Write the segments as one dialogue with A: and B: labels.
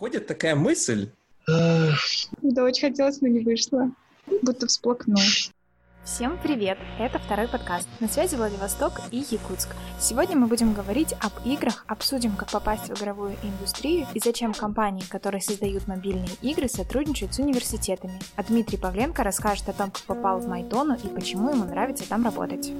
A: Ходит такая мысль.
B: Да, очень хотелось, но не вышло. Будто всплакнул.
C: Всем привет! Это второй подкаст. На связи Владивосток и Якутск. Сегодня мы будем говорить об играх, обсудим, как попасть в игровую индустрию и зачем компании, которые создают мобильные игры, сотрудничают с университетами. А Дмитрий Павленко расскажет о том, как попал в Майтону и почему ему нравится там работать.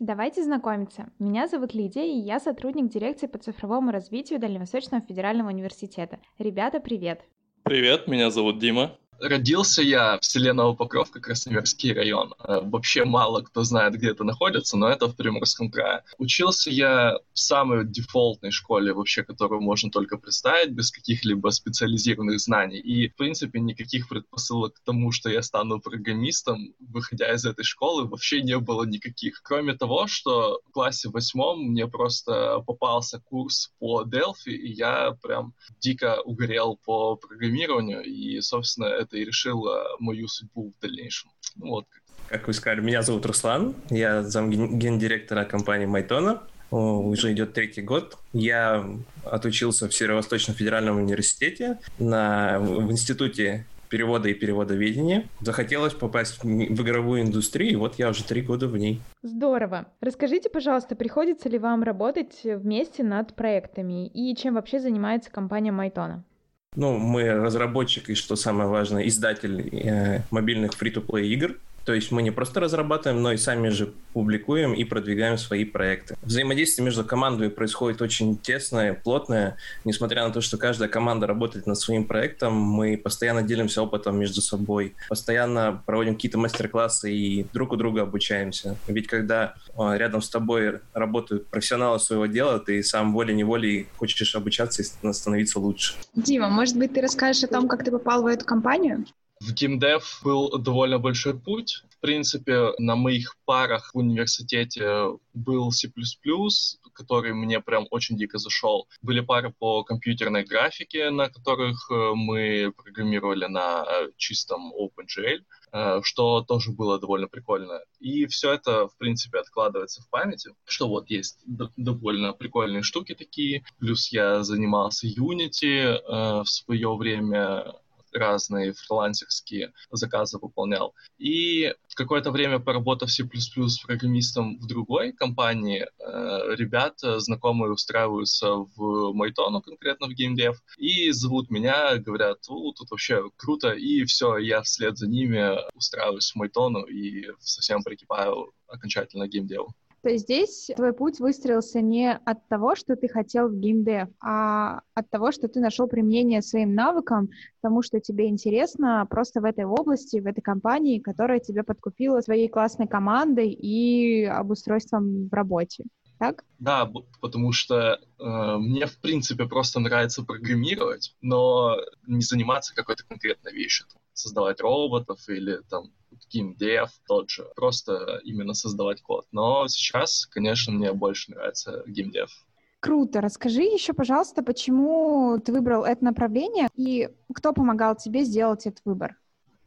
C: Давайте знакомиться. Меня зовут Лидия, и я сотрудник дирекции по цифровому развитию Дальневосточного федерального университета. Ребята, привет!
D: Привет, меня зовут Дима.
E: Родился я в селе Новопокровка, Красноярский район. Э, вообще мало кто знает, где это находится, но это в Приморском крае. Учился я в самой дефолтной школе вообще, которую можно только представить, без каких-либо специализированных знаний. И, в принципе, никаких предпосылок к тому, что я стану программистом, выходя из этой школы, вообще не было никаких. Кроме того, что в классе восьмом мне просто попался курс по Delphi, и я прям дико угорел по программированию, и, собственно, это и решило мою судьбу в дальнейшем. Ну, вот.
A: Как вы сказали, меня зовут Руслан, я зам гендиректора компании Майтона. Уже идет третий год. Я отучился в Северо-Восточном федеральном университете на, в институте перевода и переводоведения. Захотелось попасть в игровую индустрию, и вот я уже три года в ней.
C: Здорово. Расскажите, пожалуйста, приходится ли вам работать вместе над проектами и чем вообще занимается компания Майтона?
A: Ну, мы разработчик и, что самое важное, издатель э, мобильных фри-то-плей игр. То есть мы не просто разрабатываем, но и сами же публикуем и продвигаем свои проекты. Взаимодействие между командами происходит очень тесное, плотное. Несмотря на то, что каждая команда работает над своим проектом, мы постоянно делимся опытом между собой, постоянно проводим какие-то мастер-классы и друг у друга обучаемся. Ведь когда э, рядом с тобой работают профессионалы своего дела, ты сам волей-неволей хочешь обучаться и становиться лучше.
B: Дима, может быть, ты расскажешь о том, как ты попал в эту компанию?
E: В геймдев был довольно большой путь. В принципе, на моих парах в университете был C++, который мне прям очень дико зашел. Были пары по компьютерной графике, на которых э, мы программировали на э, чистом OpenGL, э, что тоже было довольно прикольно. И все это, в принципе, откладывается в памяти, что вот есть довольно прикольные штуки такие. Плюс я занимался Unity в свое время, разные фрилансерские заказы выполнял. И какое-то время поработав C++ программистом в другой компании, э, ребята, знакомые, устраиваются в Майтону, конкретно в геймдев, и зовут меня, говорят, тут вообще круто, и все, я вслед за ними устраиваюсь в Майтону и совсем прикипаю окончательно к геймдеву.
C: То есть здесь твой путь выстроился не от того, что ты хотел в геймдев, а от того, что ты нашел применение своим навыкам, тому, что тебе интересно просто в этой области, в этой компании, которая тебя подкупила своей классной командой и обустройством в работе. Так?
E: Да, потому что э, мне, в принципе, просто нравится программировать, но не заниматься какой-то конкретной вещью. Создавать роботов или там геймдев тот же, просто именно создавать код. Но сейчас, конечно, мне больше нравится геймдев.
C: Круто. Расскажи еще, пожалуйста, почему ты выбрал это направление и кто помогал тебе сделать этот выбор?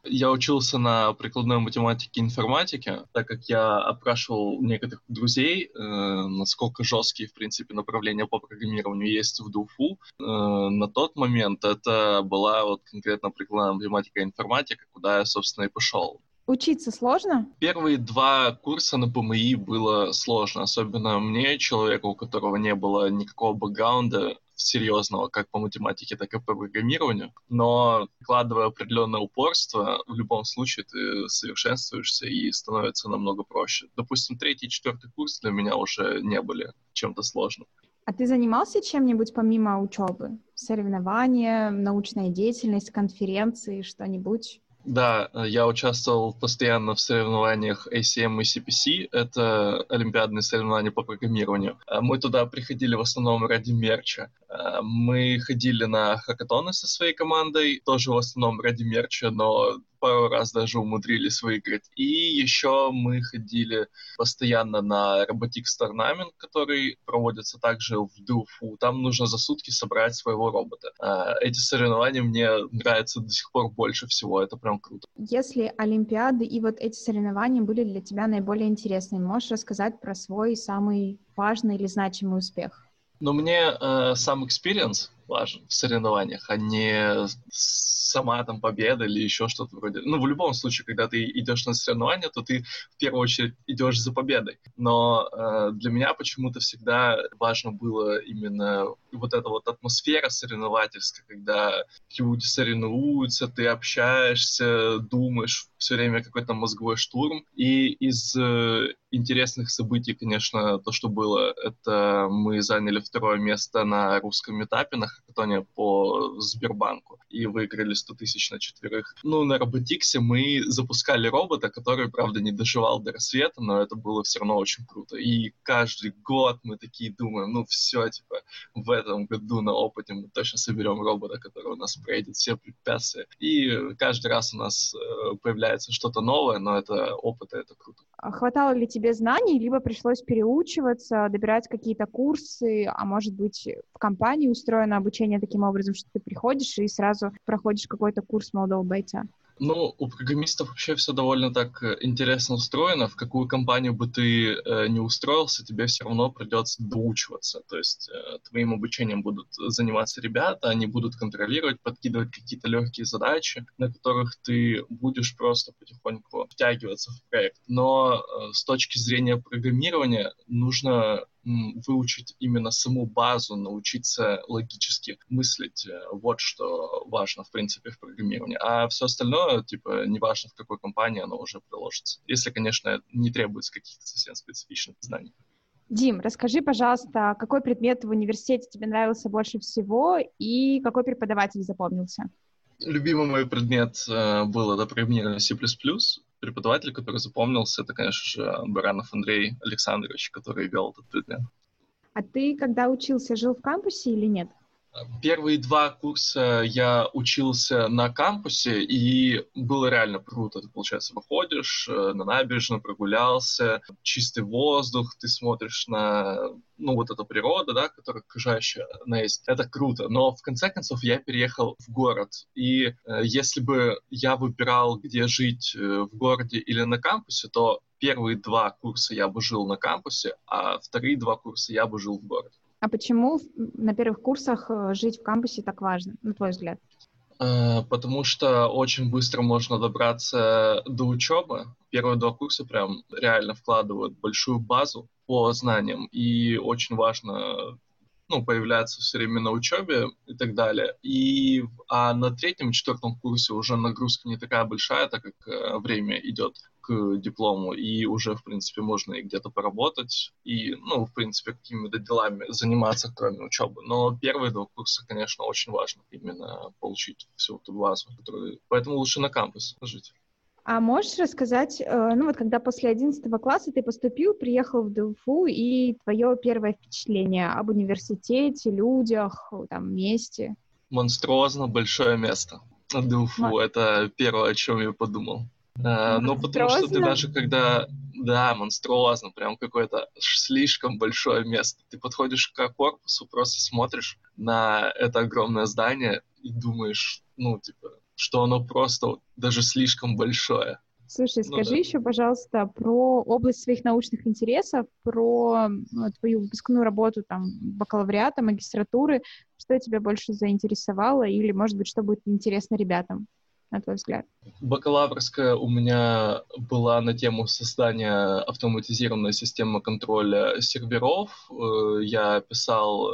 E: Я учился на прикладной математике и информатике, так как я опрашивал некоторых друзей, э, насколько жесткие, в принципе, направления по программированию есть в ДУФУ. Э, на тот момент это была вот конкретно прикладная математика и информатика, куда я, собственно, и пошел.
C: Учиться сложно?
E: Первые два курса на ПМИ было сложно, особенно мне, человеку, у которого не было никакого бэкграунда серьезного, как по математике, так и по программированию. Но вкладывая определенное упорство, в любом случае ты совершенствуешься и становится намного проще. Допустим, третий и четвертый курс для меня уже не были чем-то сложным.
C: А ты занимался чем-нибудь помимо учебы? Соревнования, научная деятельность, конференции, что-нибудь?
E: Да, э, я участвовал постоянно в соревнованиях ACM и CPC. Это олимпиадные соревнования по программированию. Э, мы туда приходили в основном ради мерча. Э, мы ходили на хакатоны со своей командой, тоже в основном ради мерча, но пару раз даже умудрились выиграть. И еще мы ходили постоянно на Robotics Tournament, который проводится также в ДУФУ. Там нужно за сутки собрать своего робота. А, эти соревнования мне нравятся до сих пор больше всего. Это прям круто.
C: Если Олимпиады и вот эти соревнования были для тебя наиболее интересными, можешь рассказать про свой самый важный или значимый успех?
E: Но мне э, сам experience важен в соревнованиях, а не сама там победа или еще что-то вроде. Ну, в любом случае, когда ты идешь на соревнования, то ты в первую очередь идешь за победой. Но э, для меня почему-то всегда важно было именно вот эта вот атмосфера соревновательская, когда люди соревнуются, ты общаешься, думаешь, все время какой-то мозговой штурм. И из э, интересных событий, конечно, то, что было, это мы заняли второе место на русском этапе на хакатоне по Сбербанку и выиграли 100 тысяч на четверых. Ну, на Роботиксе мы запускали робота, который, правда, не доживал до рассвета, но это было все равно очень круто. И каждый год мы такие думаем, ну все, типа, в этом году на опыте мы точно соберем робота, который у нас пройдет все препятствия. И каждый раз у нас э, появляется что-то новое, но это опыт, это круто.
F: А хватало ли тебе знаний, либо пришлось переучиваться, добирать какие-то курсы, а может быть, в компании устроено обучение таким образом, что ты приходишь и сразу проходишь какой-то курс молодого бойца?
E: Ну, у программистов вообще все довольно так э, интересно устроено. В какую компанию бы ты э, не устроился, тебе все равно придется доучиваться. То есть э, твоим обучением будут заниматься ребята, они будут контролировать, подкидывать какие-то легкие задачи, на которых ты будешь просто потихоньку втягиваться в проект. Но э, с точки зрения программирования нужно выучить именно саму базу, научиться логически мыслить. Э, вот что важно, в принципе, в программировании. А все остальное, типа, неважно в какой компании, оно уже приложится. Если, конечно, не требуется каких-то совсем специфичных знаний.
F: Дим, расскажи, пожалуйста, какой предмет в университете тебе нравился больше всего и какой преподаватель запомнился?
E: Любимый мой предмет э, был это программирование C++ преподаватель, который запомнился, это, конечно же, Баранов Андрей Александрович, который вел этот предмет.
F: А ты, когда учился, жил в кампусе или нет?
E: Первые два курса я учился на кампусе, и было реально круто. Ты, получается, выходишь э, на набережную, прогулялся, чистый воздух, ты смотришь на, ну, вот эту природу, да, которая окружающая она есть. Это круто. Но, в конце концов, я переехал в город. И э, если бы я выбирал, где жить, э, в городе или на кампусе, то первые два курса я бы жил на кампусе, а вторые два курса я бы жил в городе.
F: А почему на первых курсах э, жить в кампусе так важно, на твой взгляд?
E: Э, потому что очень быстро можно добраться до учебы. Первые два курса прям реально вкладывают большую базу по знаниям, и очень важно ну, появляться все время на учебе и так далее. И, а на третьем, четвертом курсе уже нагрузка не такая большая, так как э, время идет к диплому, и уже, в принципе, можно и где-то поработать, и, ну, в принципе, какими-то делами заниматься, кроме учебы. Но первые два курса, конечно, очень важно именно получить всю эту базу, которую... Поэтому лучше на кампусе жить.
F: А можешь рассказать, э, ну вот когда после 11 класса ты поступил, приехал в ДУФУ, и твое первое впечатление об университете, людях, там, месте?
E: Монструозно большое место. ДУФУ М- — это первое, о чем я подумал. А, ну, потому что ты даже когда... Да, монструозно, прям какое-то слишком большое место. Ты подходишь к корпусу, просто смотришь на это огромное здание и думаешь, ну, типа, что оно просто даже слишком большое.
F: Слушай, ну, скажи да. еще, пожалуйста, про область своих научных интересов, про ну, твою выпускную работу, там, бакалавриата, магистратуры. Что тебя больше заинтересовало или, может быть, что будет интересно ребятам? На твой взгляд?
E: Бакалаврская у меня была на тему создания автоматизированной системы контроля серверов. Э, я писал,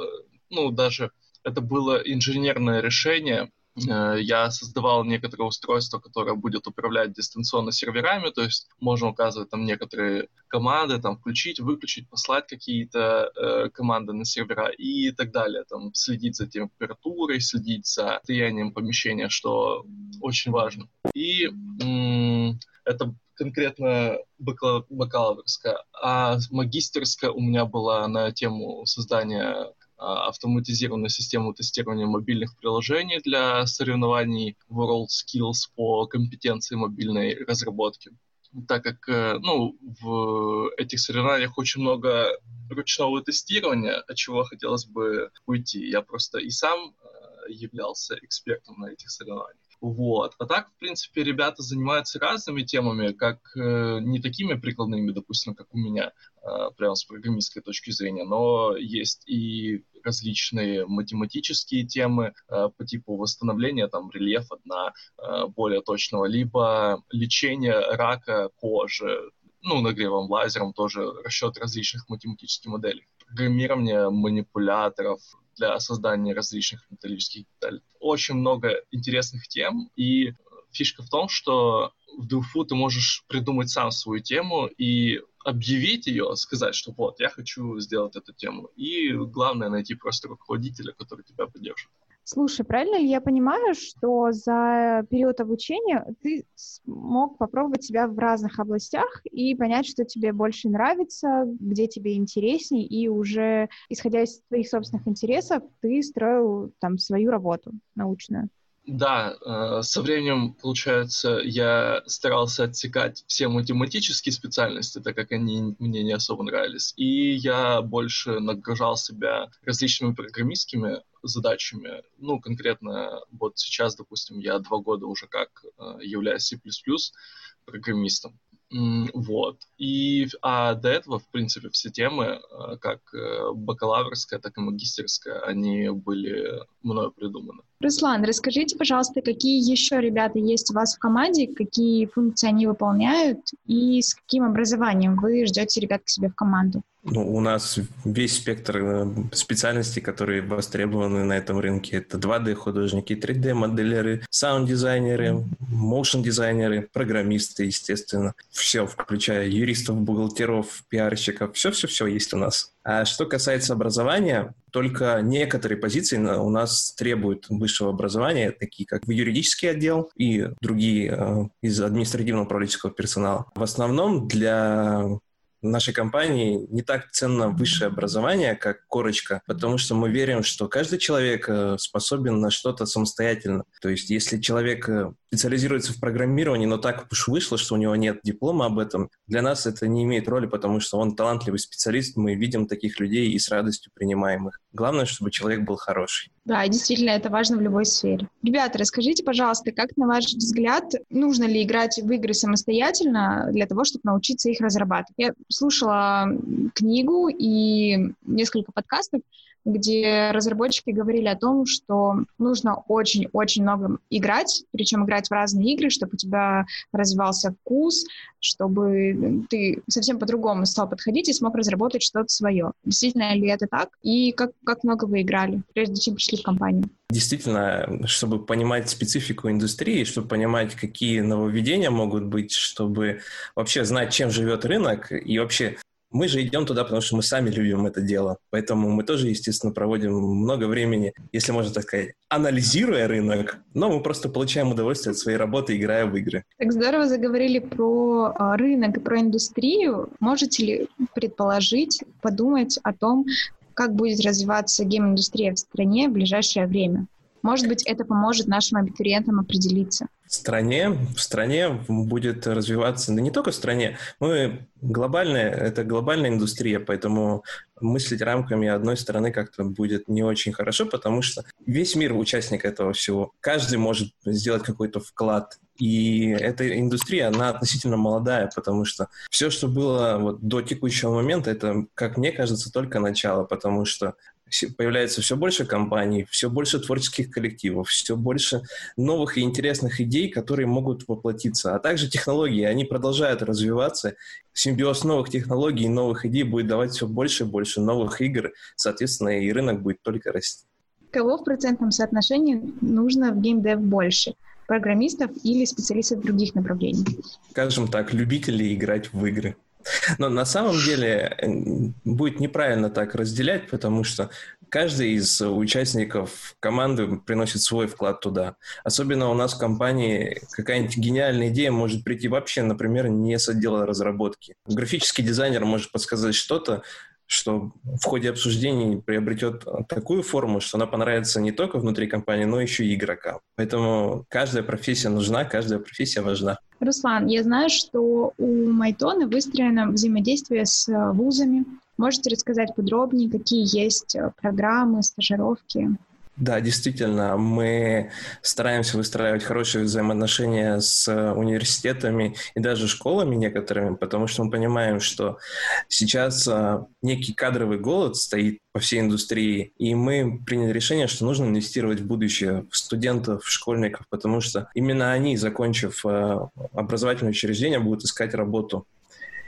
E: ну, даже это было инженерное решение, Э, я создавал некоторое устройство, которое будет управлять дистанционно серверами, то есть можно указывать там некоторые команды, там включить, выключить, послать какие-то э, команды на сервера и так далее, там следить за температурой, следить за состоянием помещения, что очень важно. И м- это конкретно бакалаврская, а магистерская у меня была на тему создания автоматизированную систему тестирования мобильных приложений для соревнований World Skills по компетенции мобильной разработки. Так как э, ну, в этих соревнованиях очень много ручного тестирования, от чего хотелось бы уйти. Я просто и сам э, являлся экспертом на этих соревнованиях. Вот. А так, в принципе, ребята занимаются разными темами, как э, не такими прикладными, допустим, как у меня, прямо с программистской точки зрения, но есть и различные математические темы по типу восстановления там рельефа дна более точного, либо лечение рака кожи, ну, нагревом лазером, тоже расчет различных математических моделей. Программирование манипуляторов, для создания различных металлических деталей. Очень много интересных тем, и фишка в том, что в Дуфу ты можешь придумать сам свою тему и объявить ее, сказать, что вот, я хочу сделать эту тему. И главное найти просто руководителя, который тебя поддержит.
F: Слушай, правильно ли я понимаю, что за период обучения ты смог попробовать себя в разных областях и понять, что тебе больше нравится, где тебе интересней, и уже исходя из твоих собственных интересов, ты строил там свою работу научную?
E: Да, э, со временем, получается, я старался отсекать все математические специальности, так как они мне не особо нравились. И я больше нагружал себя различными программистскими задачами. Ну, конкретно вот сейчас, допустим, я два года уже как э, являюсь C++ программистом. Вот. И, а до этого, в принципе, все темы, э, как бакалаврская, так и магистерская, они были мною придуманы.
C: Руслан, расскажите, пожалуйста, какие еще ребята есть у вас в команде, какие функции они выполняют и с каким образованием вы ждете ребят к себе в команду?
A: Ну, у нас весь спектр э, специальностей, которые востребованы на этом рынке. Это 2D-художники, 3D-моделеры, саунд-дизайнеры, моушен-дизайнеры, программисты, естественно. Все, включая юристов, бухгалтеров, пиарщиков. Все-все-все есть у нас. А что касается образования, только некоторые позиции у нас требуют высшего образования, такие как юридический отдел и другие э, из административного управленческого персонала. В основном для нашей компании не так ценно высшее образование, как корочка, потому что мы верим, что каждый человек э, способен на что-то самостоятельно. То есть если человек э, специализируется в программировании, но так уж вышло, что у него нет диплома об этом, для нас это не имеет роли, потому что он талантливый специалист, мы видим таких людей и с радостью принимаем их. Главное, чтобы человек был хороший.
C: Да, действительно, это важно в любой сфере. Ребята, расскажите, пожалуйста, как, на ваш взгляд, нужно ли играть в игры самостоятельно для того, чтобы научиться их разрабатывать? Я слушала книгу и несколько подкастов, где разработчики говорили о том, что нужно очень-очень много играть, причем играть в разные игры, чтобы у тебя развивался вкус, чтобы ты совсем по-другому стал подходить и смог разработать что-то свое. Действительно ли это так? И как, как много вы играли, прежде чем пришли в компанию?
A: Действительно, чтобы понимать специфику индустрии, чтобы понимать, какие нововведения могут быть, чтобы вообще знать, чем живет рынок и вообще мы же идем туда, потому что мы сами любим это дело. Поэтому мы тоже, естественно, проводим много времени, если можно так сказать, анализируя рынок, но мы просто получаем удовольствие от своей работы, играя в игры.
C: Так здорово заговорили про а, рынок и про индустрию. Можете ли предположить, подумать о том, как будет развиваться гейм-индустрия в стране в ближайшее время? Может быть, это поможет нашим абитуриентам определиться.
A: В стране, в стране будет развиваться, да не только в стране, мы глобальная, это глобальная индустрия, поэтому мыслить рамками одной страны как-то будет не очень хорошо, потому что весь мир участник этого всего. Каждый может сделать какой-то вклад. И эта индустрия, она относительно молодая, потому что все, что было вот до текущего момента, это, как мне кажется, только начало, потому что появляется все больше компаний, все больше творческих коллективов, все больше новых и интересных идей, которые могут воплотиться. А также технологии, они продолжают развиваться. Симбиоз новых технологий и новых идей будет давать все больше и больше новых игр. Соответственно, и рынок будет только расти.
C: Кого в процентном соотношении нужно в геймдев больше? Программистов или специалистов других направлений?
A: Скажем так, любителей играть в игры. Но на самом деле будет неправильно так разделять, потому что каждый из участников команды приносит свой вклад туда. Особенно у нас в компании какая-нибудь гениальная идея может прийти вообще, например, не с отдела разработки. Графический дизайнер может подсказать что-то, что в ходе обсуждений приобретет такую форму, что она понравится не только внутри компании, но еще и игрокам. Поэтому каждая профессия нужна, каждая профессия важна.
C: Руслан, я знаю, что у Майтона выстроено взаимодействие с вузами. Можете рассказать подробнее, какие есть программы, стажировки?
A: Да, действительно, мы стараемся выстраивать хорошие взаимоотношения с университетами и даже школами некоторыми, потому что мы понимаем, что сейчас а, некий кадровый голод стоит по всей индустрии, и мы приняли решение, что нужно инвестировать в будущее, в студентов, в школьников, потому что именно они, закончив а, образовательное учреждение, будут искать работу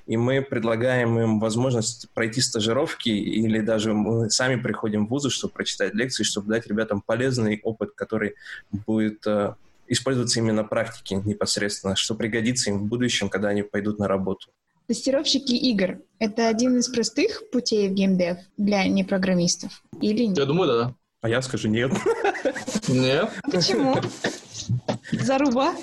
A: и мы предлагаем им возможность пройти стажировки или даже мы сами приходим в вузы, чтобы прочитать лекции, чтобы дать ребятам полезный опыт, который будет э, использоваться именно на практике непосредственно, что пригодится им в будущем, когда они пойдут на работу.
C: Тестировщики игр — это один из простых путей в геймдев для непрограммистов или нет?
E: Я думаю, да.
A: А я скажу нет.
E: Нет.
C: Почему? Заруба?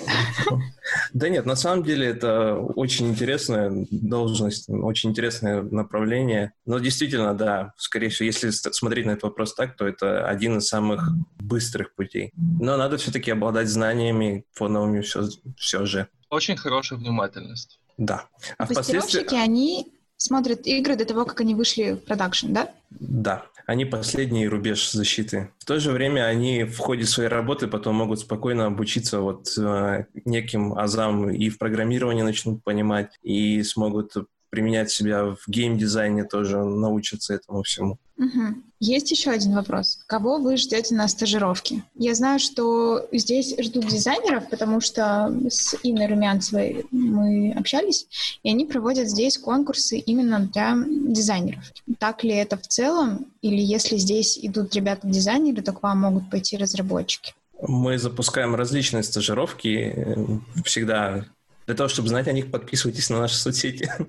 A: Да нет, на самом деле это очень интересная должность, очень интересное направление. Но действительно, да, скорее всего, если смотреть на этот вопрос так, то это один из самых быстрых путей. Но надо все-таки обладать знаниями фоновыми все, все же.
E: Очень хорошая внимательность.
A: Да.
C: А впоследствии... они смотрят игры до того, как они вышли в продакшн, да?
A: Да они последний рубеж защиты. В то же время они в ходе своей работы потом могут спокойно обучиться вот э, неким азам и в программировании начнут понимать, и смогут применять себя в геймдизайне тоже, научиться этому всему.
C: Угу. Есть еще один вопрос. Кого вы ждете на стажировке? Я знаю, что здесь ждут дизайнеров, потому что с Инной Румянцевой мы общались, и они проводят здесь конкурсы именно для дизайнеров. Так ли это в целом? Или если здесь идут ребята-дизайнеры, то к вам могут пойти разработчики?
A: Мы запускаем различные стажировки. Всегда для того, чтобы знать о них, подписывайтесь на наши соцсети.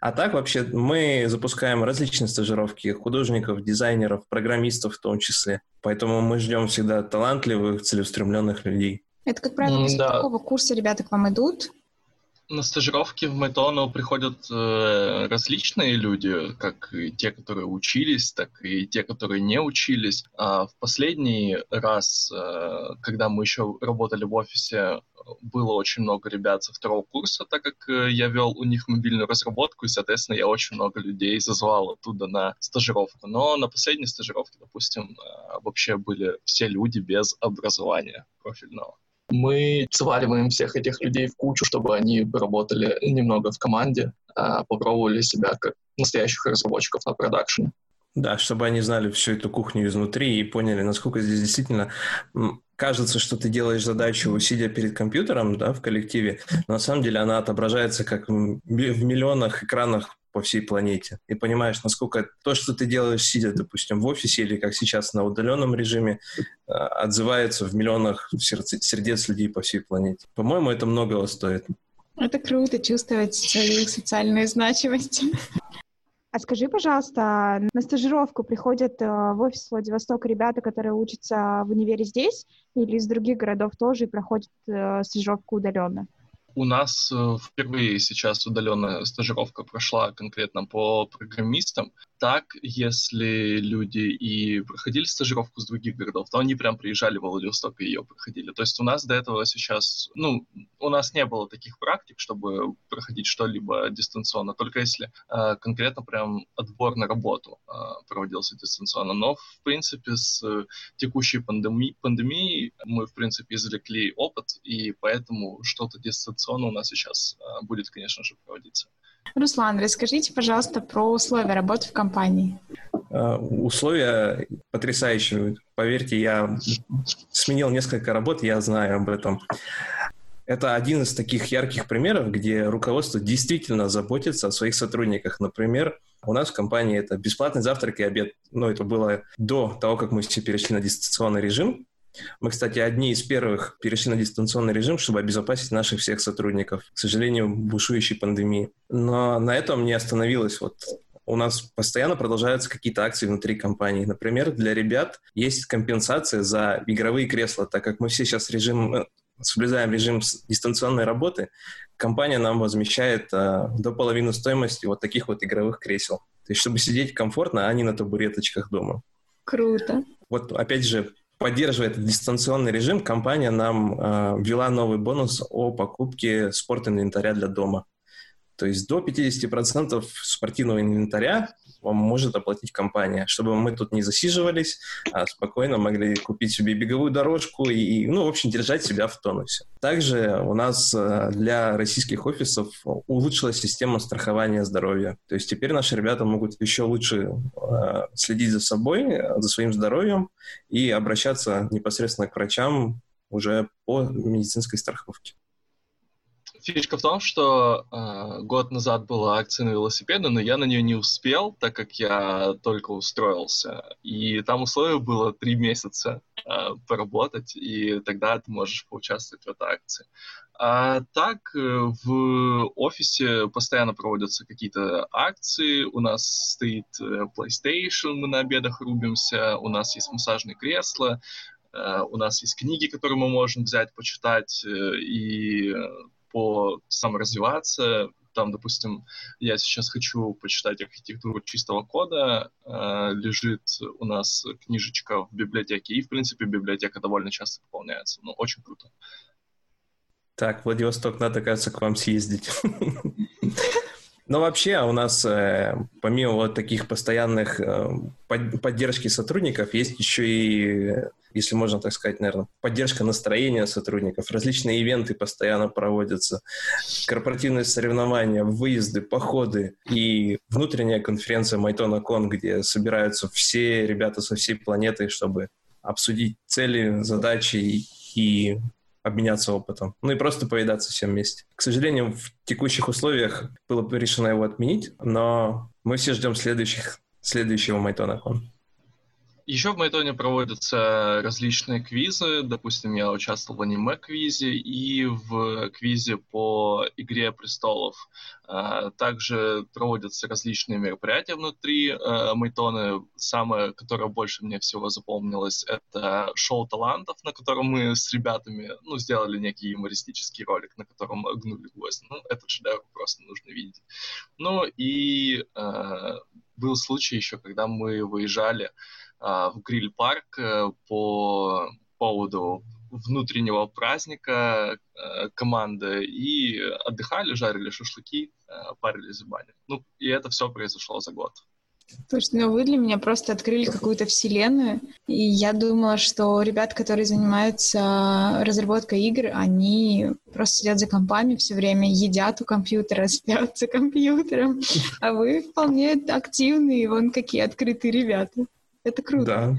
A: А так вообще мы запускаем различные стажировки художников, дизайнеров, программистов в том числе. Поэтому мы ждем всегда талантливых, целеустремленных людей.
C: Это, как правило, после да. какого курса ребята к вам идут?
E: На стажировки в Майтону приходят э, различные люди, как и те, которые учились, так и те, которые не учились. А в последний раз, э, когда мы еще работали в офисе, было очень много ребят со второго курса, так как э, я вел у них мобильную разработку, и, соответственно, я очень много людей зазвал оттуда на стажировку. Но на последней стажировке, допустим, э, вообще были все люди без образования профильного мы сваливаем всех этих людей в кучу, чтобы они работали немного в команде, а попробовали себя как настоящих разработчиков на продакшене.
A: Да, чтобы они знали всю эту кухню изнутри и поняли, насколько здесь действительно кажется, что ты делаешь задачу, сидя перед компьютером да, в коллективе, но на самом деле она отображается как в миллионах экранах по всей планете. И понимаешь, насколько то, что ты делаешь, сидя, допустим, в офисе или как сейчас на удаленном режиме, а, отзывается в миллионах сердец людей по всей планете. По-моему, это многого стоит.
C: Это круто чувствовать свою социальную значимость. А скажи, пожалуйста, на стажировку приходят э, в офис Владивостока ребята, которые учатся в универе здесь или из других городов тоже и проходят э, стажировку удаленно?
E: У нас э, впервые сейчас удаленная стажировка прошла конкретно по программистам. Так, если люди и проходили стажировку с других городов, то они прям приезжали в Владивосток и ее проходили. То есть у нас до этого сейчас, ну, у нас не было таких практик, чтобы проходить что-либо дистанционно, только если э, конкретно прям отбор на работу э, проводился дистанционно. Но, в принципе, с текущей пандеми- пандемией мы, в принципе, извлекли опыт, и поэтому что-то дистанционно у нас сейчас а, будет, конечно же, проводиться.
C: Руслан, расскажите, пожалуйста, про условия работы в компании.
A: Uh, условия потрясающие. Поверьте, я сменил несколько работ, я знаю об этом. Это один из таких ярких примеров, где руководство действительно заботится о своих сотрудниках. Например, у нас в компании это бесплатный завтрак и обед. Ну, это было до того, как мы все перешли на дистанционный режим. Мы, кстати, одни из первых перешли на дистанционный режим, чтобы обезопасить наших всех сотрудников. К сожалению, бушующей пандемии. Но на этом не остановилось. Вот у нас постоянно продолжаются какие-то акции внутри компании. Например, для ребят есть компенсация за игровые кресла, так как мы все сейчас режим, э, соблюдаем режим дистанционной работы, компания нам возмещает а, до половины стоимости вот таких вот игровых кресел. То есть, чтобы сидеть комфортно, а не на табуреточках дома.
C: Круто.
A: Вот опять же, поддерживая этот дистанционный режим, компания нам э, ввела новый бонус о покупке спортинвентаря для дома. То есть до 50% спортивного инвентаря вам может оплатить компания, чтобы мы тут не засиживались, а спокойно могли купить себе беговую дорожку и, ну, в общем, держать себя в тонусе. Также у нас э, для российских офисов улучшилась система страхования здоровья. То есть теперь наши ребята могут еще лучше э, следить за собой, за своим здоровьем и обращаться непосредственно к врачам уже по медицинской страховке.
E: Фишка в том, что э, год назад была акция на велосипеды, но я на нее не успел, так как я только устроился. И там условие было три месяца э, поработать, и тогда ты можешь поучаствовать в этой акции. А так э, в офисе постоянно проводятся какие-то акции, у нас стоит э, PlayStation, мы на обедах рубимся, у нас есть массажные кресла, э, у нас есть книги, которые мы можем взять, почитать, и по саморазвиваться. Там, допустим, я сейчас хочу почитать архитектуру чистого кода, э, лежит у нас книжечка в библиотеке, и, в принципе, библиотека довольно часто пополняется. Ну, очень круто.
A: Так, Владивосток, надо, кажется, к вам съездить. Но вообще у нас, э, помимо вот таких постоянных э, поддержки сотрудников, есть еще и, если можно так сказать, наверное, поддержка настроения сотрудников. Различные ивенты постоянно проводятся, корпоративные соревнования, выезды, походы и внутренняя конференция MyTonaCon, где собираются все ребята со всей планеты, чтобы обсудить цели, задачи и обменяться опытом. Ну и просто повидаться всем вместе. К сожалению, в текущих условиях было решено его отменить, но мы все ждем следующих, следующего MyTonaCon.
E: Еще в Майтоне проводятся различные квизы. Допустим, я участвовал в аниме-квизе и в квизе по «Игре престолов». А, также проводятся различные мероприятия внутри а, Майтоны. Самое, которое больше мне всего запомнилось, это шоу талантов, на котором мы с ребятами ну, сделали некий юмористический ролик, на котором гнули гвоздь. Ну, этот шедевр просто нужно видеть. Ну и э, был случай еще, когда мы выезжали а, в гриль-парк э, по поводу внутреннего праздника э, команды и отдыхали, жарили шашлыки, э, парились в бане. Ну, и это все произошло за год.
C: Слушайте, ну вы для меня просто открыли какую-то вселенную, и я думала, что ребят, которые занимаются разработкой игр, они просто сидят за компами все время, едят у компьютера, спят за компьютером, а вы вполне активные, вон какие открытые ребята. Это круто.
A: Да.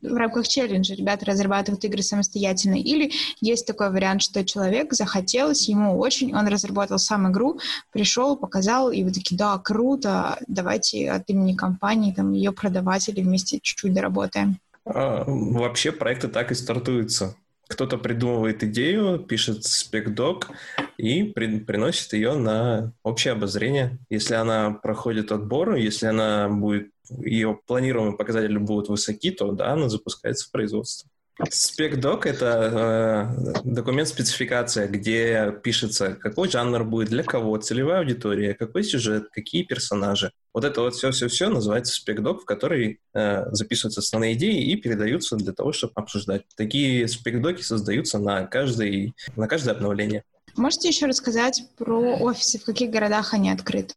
C: В рамках челленджа ребята разрабатывают игры самостоятельно. Или есть такой вариант, что человек захотелось, ему очень, он разработал сам игру, пришел, показал, и вы такие, да, круто, давайте от имени компании там ее продавать или вместе чуть-чуть доработаем.
A: А, вообще проекты так и стартуются. Кто-то придумывает идею, пишет спекдок и при, приносит ее на общее обозрение. Если она проходит отбор, если она будет ее планируемые показатели будут высоки, то да, она запускается в производство. Спекдок — это э, документ-спецификация, где пишется, какой жанр будет, для кого, целевая аудитория, какой сюжет, какие персонажи. Вот это вот все-все-все называется спекдок, в который э, записываются основные идеи и передаются для того, чтобы обсуждать. Такие спекдоки создаются на, каждый, на каждое обновление.
C: Можете еще рассказать про офисы, в каких городах они открыты?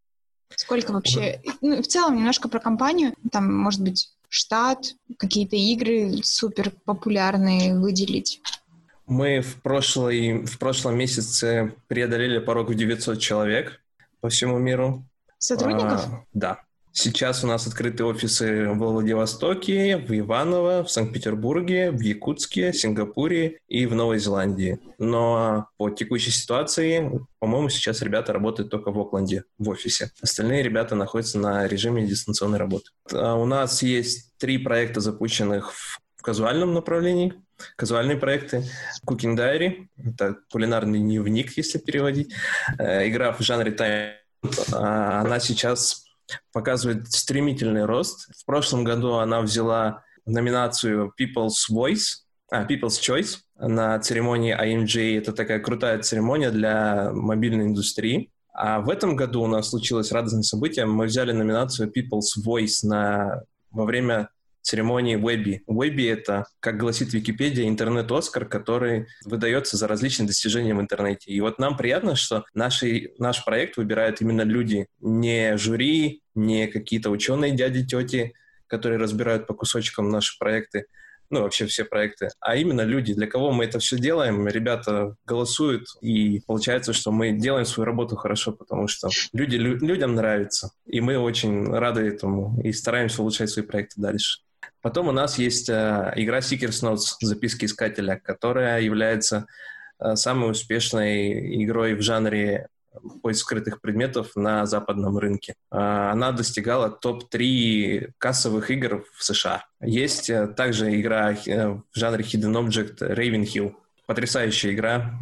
C: Сколько вообще? Ну, в целом немножко про компанию. Там, может быть, штат, какие-то игры супер популярные выделить.
A: Мы в, прошлый, в прошлом месяце преодолели порог в 900 человек по всему миру.
C: Сотрудников?
A: А, да. Сейчас у нас открыты офисы в Владивостоке, в Иваново, в Санкт-Петербурге, в Якутске, Сингапуре и в Новой Зеландии. Но по текущей ситуации, по-моему, сейчас ребята работают только в Окленде, в офисе. Остальные ребята находятся на режиме дистанционной работы. А у нас есть три проекта, запущенных в казуальном направлении. Казуальные проекты. Cooking Diary, это кулинарный дневник, если переводить. Э, игра в жанре тайм она сейчас показывает стремительный рост. В прошлом году она взяла номинацию People's Voice, а, People's Choice на церемонии IMG. Это такая крутая церемония для мобильной индустрии. А в этом году у нас случилось радостное событие. Мы взяли номинацию People's Voice на, во время церемонии Webby. Webby — это, как гласит Википедия, интернет-Оскар, который выдается за различные достижения в интернете. И вот нам приятно, что наши, наш проект выбирают именно люди, не жюри, не какие-то ученые дяди, тети, которые разбирают по кусочкам наши проекты, ну, вообще все проекты, а именно люди, для кого мы это все делаем. Ребята голосуют, и получается, что мы делаем свою работу хорошо, потому что люди, лю, людям нравится. И мы очень рады этому и стараемся улучшать свои проекты дальше. Потом у нас есть э, игра Seekers Notes, записки искателя, которая является э, самой успешной игрой в жанре поиск скрытых предметов на западном рынке. Она достигала топ-3 кассовых игр в США. Есть э, также игра э, в жанре Hidden Object Ravenhill. Потрясающая игра,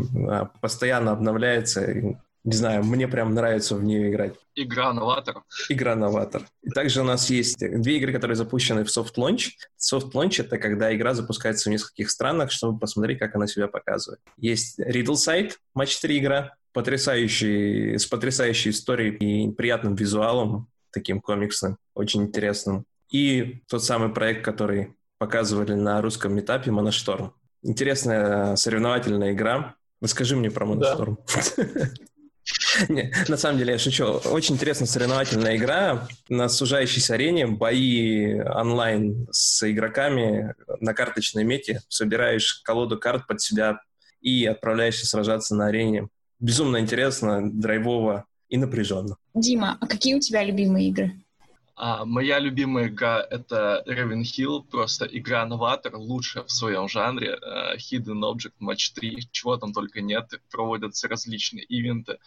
A: постоянно обновляется. Не знаю, мне прям нравится в нее играть.
E: Игра-новатор.
A: Игра-новатор. И также у нас есть две игры, которые запущены в soft launch. Soft launch — это когда игра запускается в нескольких странах, чтобы посмотреть, как она себя показывает. Есть Riddle Site, матч 3 игра, потрясающий, с потрясающей историей и приятным визуалом, таким комиксным, очень интересным. И тот самый проект, который показывали на русском метапе «Моношторм». Интересная соревновательная игра. Расскажи мне про «Моношторм». Не, на самом деле я шучу. Очень интересная соревновательная игра на сужающейся арене, бои онлайн с игроками на карточной мете. Собираешь колоду карт под себя и отправляешься сражаться на арене безумно интересно, драйвово и напряженно.
C: Дима, а какие у тебя любимые игры?
E: А, моя любимая игра — это Raven Hill, просто игра-новатор, лучшая в своем жанре. Uh, Hidden Object Match 3, чего там только нет, проводятся различные ивенты.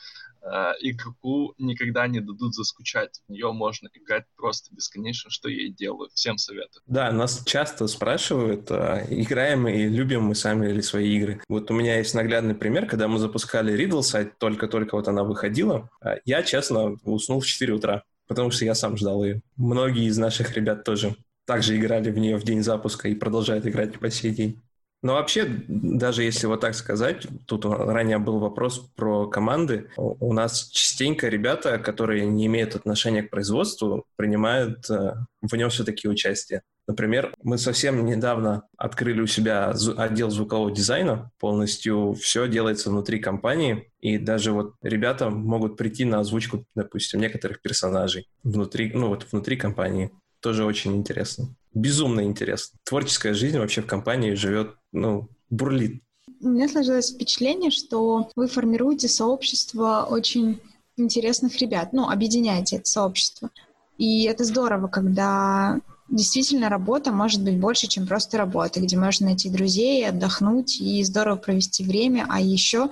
E: Uh, игроку никогда не дадут заскучать, в нее можно играть просто бесконечно, что я и делаю. Всем советую.
A: Да, нас часто спрашивают, uh, играем и любим мы сами ли свои игры. Вот у меня есть наглядный пример, когда мы запускали Riddle сайт, только-только вот она выходила, я, честно, уснул в 4 утра потому что я сам ждал ее. Многие из наших ребят тоже также играли в нее в день запуска и продолжают играть по сей день. Но вообще, даже если вот так сказать, тут ранее был вопрос про команды. У нас частенько ребята, которые не имеют отношения к производству, принимают э, в нем все-таки участие. Например, мы совсем недавно открыли у себя отдел звукового дизайна. Полностью все делается внутри компании. И даже вот ребята могут прийти на озвучку, допустим, некоторых персонажей внутри, ну вот внутри компании. Тоже очень интересно безумно интересно. Творческая жизнь вообще в компании живет, ну, бурлит.
C: У меня сложилось впечатление, что вы формируете сообщество очень интересных ребят, ну, объединяете это сообщество. И это здорово, когда действительно работа может быть больше, чем просто работа, где можно найти друзей, отдохнуть и здорово провести время, а еще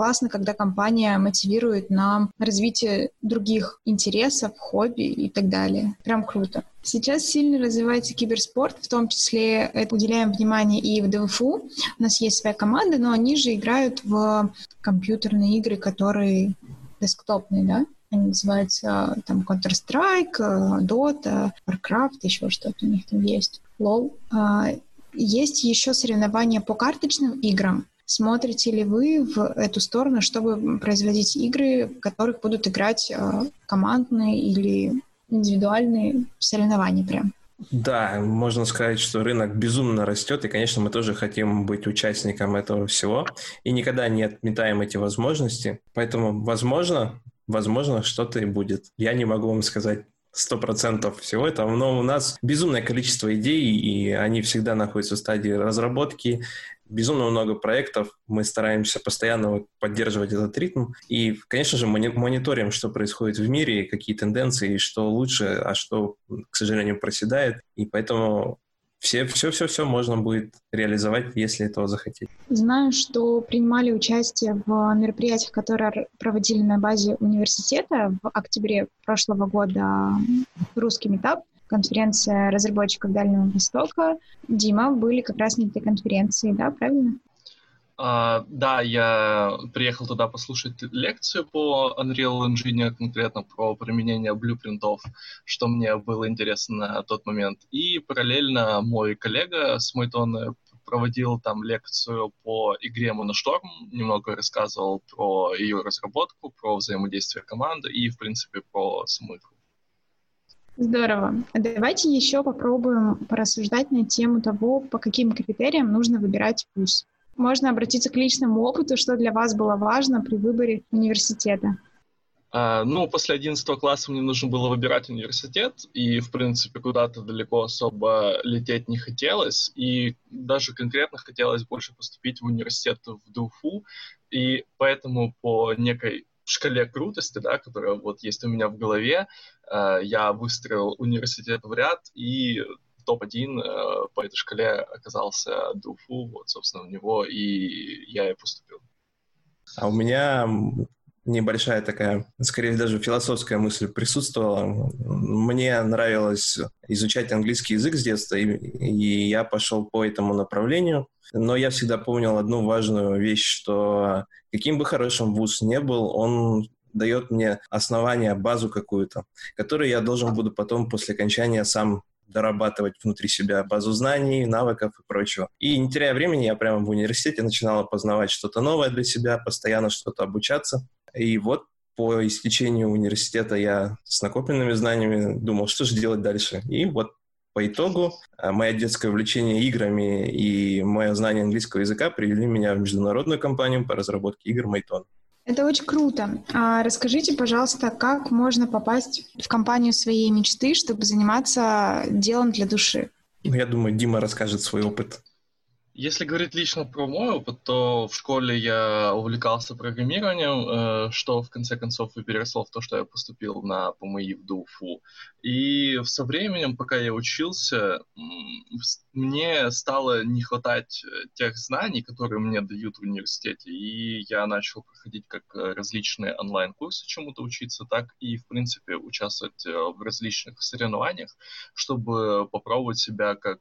C: классно, когда компания мотивирует на развитие других интересов, хобби и так далее. Прям круто. Сейчас сильно развивается киберспорт, в том числе это уделяем внимание и в ДВФУ. У нас есть своя команда, но они же играют в компьютерные игры, которые десктопные, да? Они называются там Counter-Strike, Dota, Warcraft, еще что-то у них там есть. LoL. А, есть еще соревнования по карточным играм. Смотрите ли вы в эту сторону, чтобы производить игры, в которых будут играть э, командные или индивидуальные соревнования прям?
A: Да, можно сказать, что рынок безумно растет, и, конечно, мы тоже хотим быть участником этого всего, и никогда не отметаем эти возможности. Поэтому, возможно, возможно, что-то и будет. Я не могу вам сказать сто процентов всего этого, но у нас безумное количество идей, и они всегда находятся в стадии разработки, безумно много проектов, мы стараемся постоянно поддерживать этот ритм, и, конечно же, мониторим, что происходит в мире, какие тенденции, что лучше, а что, к сожалению, проседает, и поэтому все, все, все, все можно будет реализовать, если этого захотеть.
C: Знаю, что принимали участие в мероприятиях, которые проводили на базе университета в октябре прошлого года русский метап конференция разработчиков Дальнего Востока. Дима, были как раз на этой конференции, да, правильно?
E: Uh, да, я приехал туда послушать лекцию по Unreal Engine, конкретно про применение блюпринтов, что мне было интересно на тот момент. И параллельно мой коллега с Мойтона проводил там лекцию по игре Monostorm, немного рассказывал про ее разработку, про взаимодействие команды и, в принципе, про саму игру.
C: Здорово. Давайте еще попробуем порассуждать на тему того, по каким критериям нужно выбирать вуз. Можно обратиться к личному опыту, что для вас было важно при выборе университета.
E: А, ну, после 11 класса мне нужно было выбирать университет, и, в принципе, куда-то далеко особо лететь не хотелось, и даже конкретно хотелось больше поступить в университет в ДУФУ, и поэтому по некой шкале крутости, да, которая вот есть у меня в голове, э, я выстроил университет в ряд, и топ-1 э, по этой шкале оказался ДУФУ, вот, собственно, в него, и я и поступил.
A: А у меня небольшая такая, скорее даже философская мысль присутствовала. Мне нравилось изучать английский язык с детства, и, и я пошел по этому направлению. Но я всегда помнил одну важную вещь, что каким бы хорошим вуз не был, он дает мне основание, базу какую-то, которую я должен буду потом после окончания сам дорабатывать внутри себя базу знаний, навыков и прочего. И не теряя времени, я прямо в университете начинала познавать что-то новое для себя, постоянно что-то обучаться. И вот по истечению университета я с накопленными знаниями думал, что же делать дальше. И вот по итогу э, мое детское увлечение играми и мое знание английского языка привели меня в международную компанию по разработке игр Майтон.
C: Это очень круто. А расскажите, пожалуйста, как можно попасть в компанию своей мечты, чтобы заниматься делом для души?
A: Ну, я думаю, Дима расскажет свой опыт.
E: Если говорить лично про мой опыт, то в школе я увлекался программированием, э, что в конце концов и переросло в то, что я поступил на ПМИ в ДУФУ. И со временем, пока я учился, мне стало не хватать э, тех знаний, которые мне дают в университете, и я начал проходить как э, различные онлайн-курсы чему-то учиться, так и, в принципе, участвовать в различных соревнованиях, чтобы попробовать себя как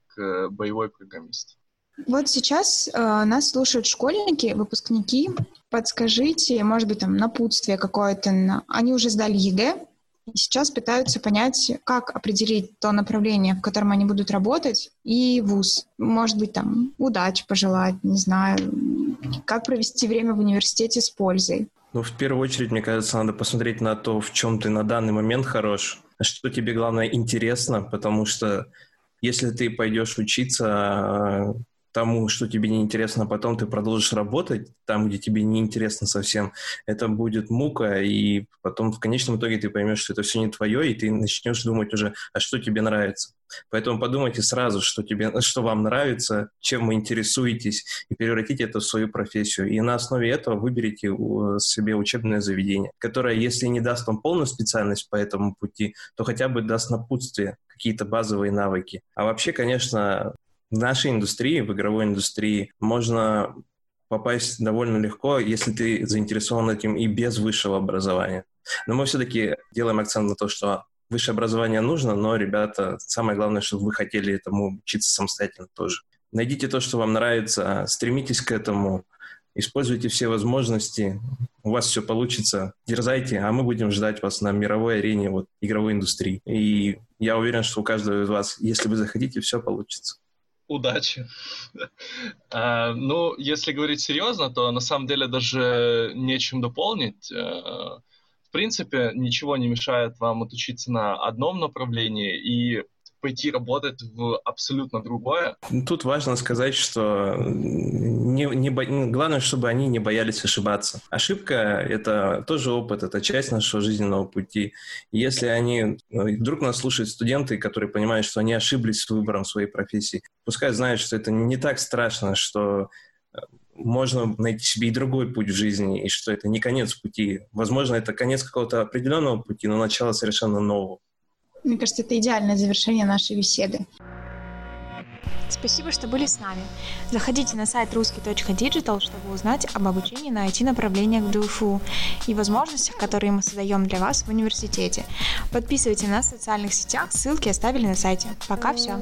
E: боевой программист.
C: Вот сейчас э, нас слушают школьники, выпускники. Подскажите, может быть, там напутствие какое-то. Они уже сдали ЕГЭ, и сейчас пытаются понять, как определить то направление, в котором они будут работать, и вуз. Может быть, там удачи пожелать, не знаю, как провести время в университете с пользой.
A: Ну, в первую очередь, мне кажется, надо посмотреть на то, в чем ты на данный момент хорош, что тебе, главное, интересно, потому что если ты пойдешь учиться тому, что тебе не интересно, а потом ты продолжишь работать там, где тебе не интересно совсем, это будет мука, и потом в конечном итоге ты поймешь, что это все не твое, и ты начнешь думать уже, а что тебе нравится. Поэтому подумайте сразу, что, тебе, что вам нравится, чем вы интересуетесь, и превратите это в свою профессию. И на основе этого выберите себе учебное заведение, которое, если не даст вам полную специальность по этому пути, то хотя бы даст напутствие, какие-то базовые навыки. А вообще, конечно, в нашей индустрии, в игровой индустрии, можно попасть довольно легко, если ты заинтересован этим и без высшего образования. Но мы все-таки делаем акцент на то, что высшее образование нужно, но, ребята, самое главное, чтобы вы хотели этому учиться самостоятельно тоже. Найдите то, что вам нравится, стремитесь к этому, используйте все возможности, у вас все получится, дерзайте, а мы будем ждать вас на мировой арене вот, игровой индустрии. И я уверен, что у каждого из вас, если вы захотите, все получится
E: удачи. а, ну, если говорить серьезно, то на самом деле даже нечем дополнить. А, в принципе, ничего не мешает вам отучиться на одном направлении и пойти работать в абсолютно другое.
A: Тут важно сказать, что не, не бо... главное, чтобы они не боялись ошибаться. Ошибка — это тоже опыт, это часть нашего жизненного пути. Если они... Ну, вдруг нас слушают студенты, которые понимают, что они ошиблись с выбором своей профессии, пускай знают, что это не так страшно, что э, можно найти себе и другой путь в жизни, и что это не конец пути. Возможно, это конец какого-то определенного пути, но начало совершенно нового.
C: Мне кажется, это идеальное завершение нашей беседы.
F: Спасибо, что были с нами. Заходите на сайт русский.digital, чтобы узнать об обучении на IT-направлениях в ДУФУ и возможностях, которые мы создаем для вас в университете. Подписывайтесь на нас в социальных сетях, ссылки оставили на сайте. Пока все.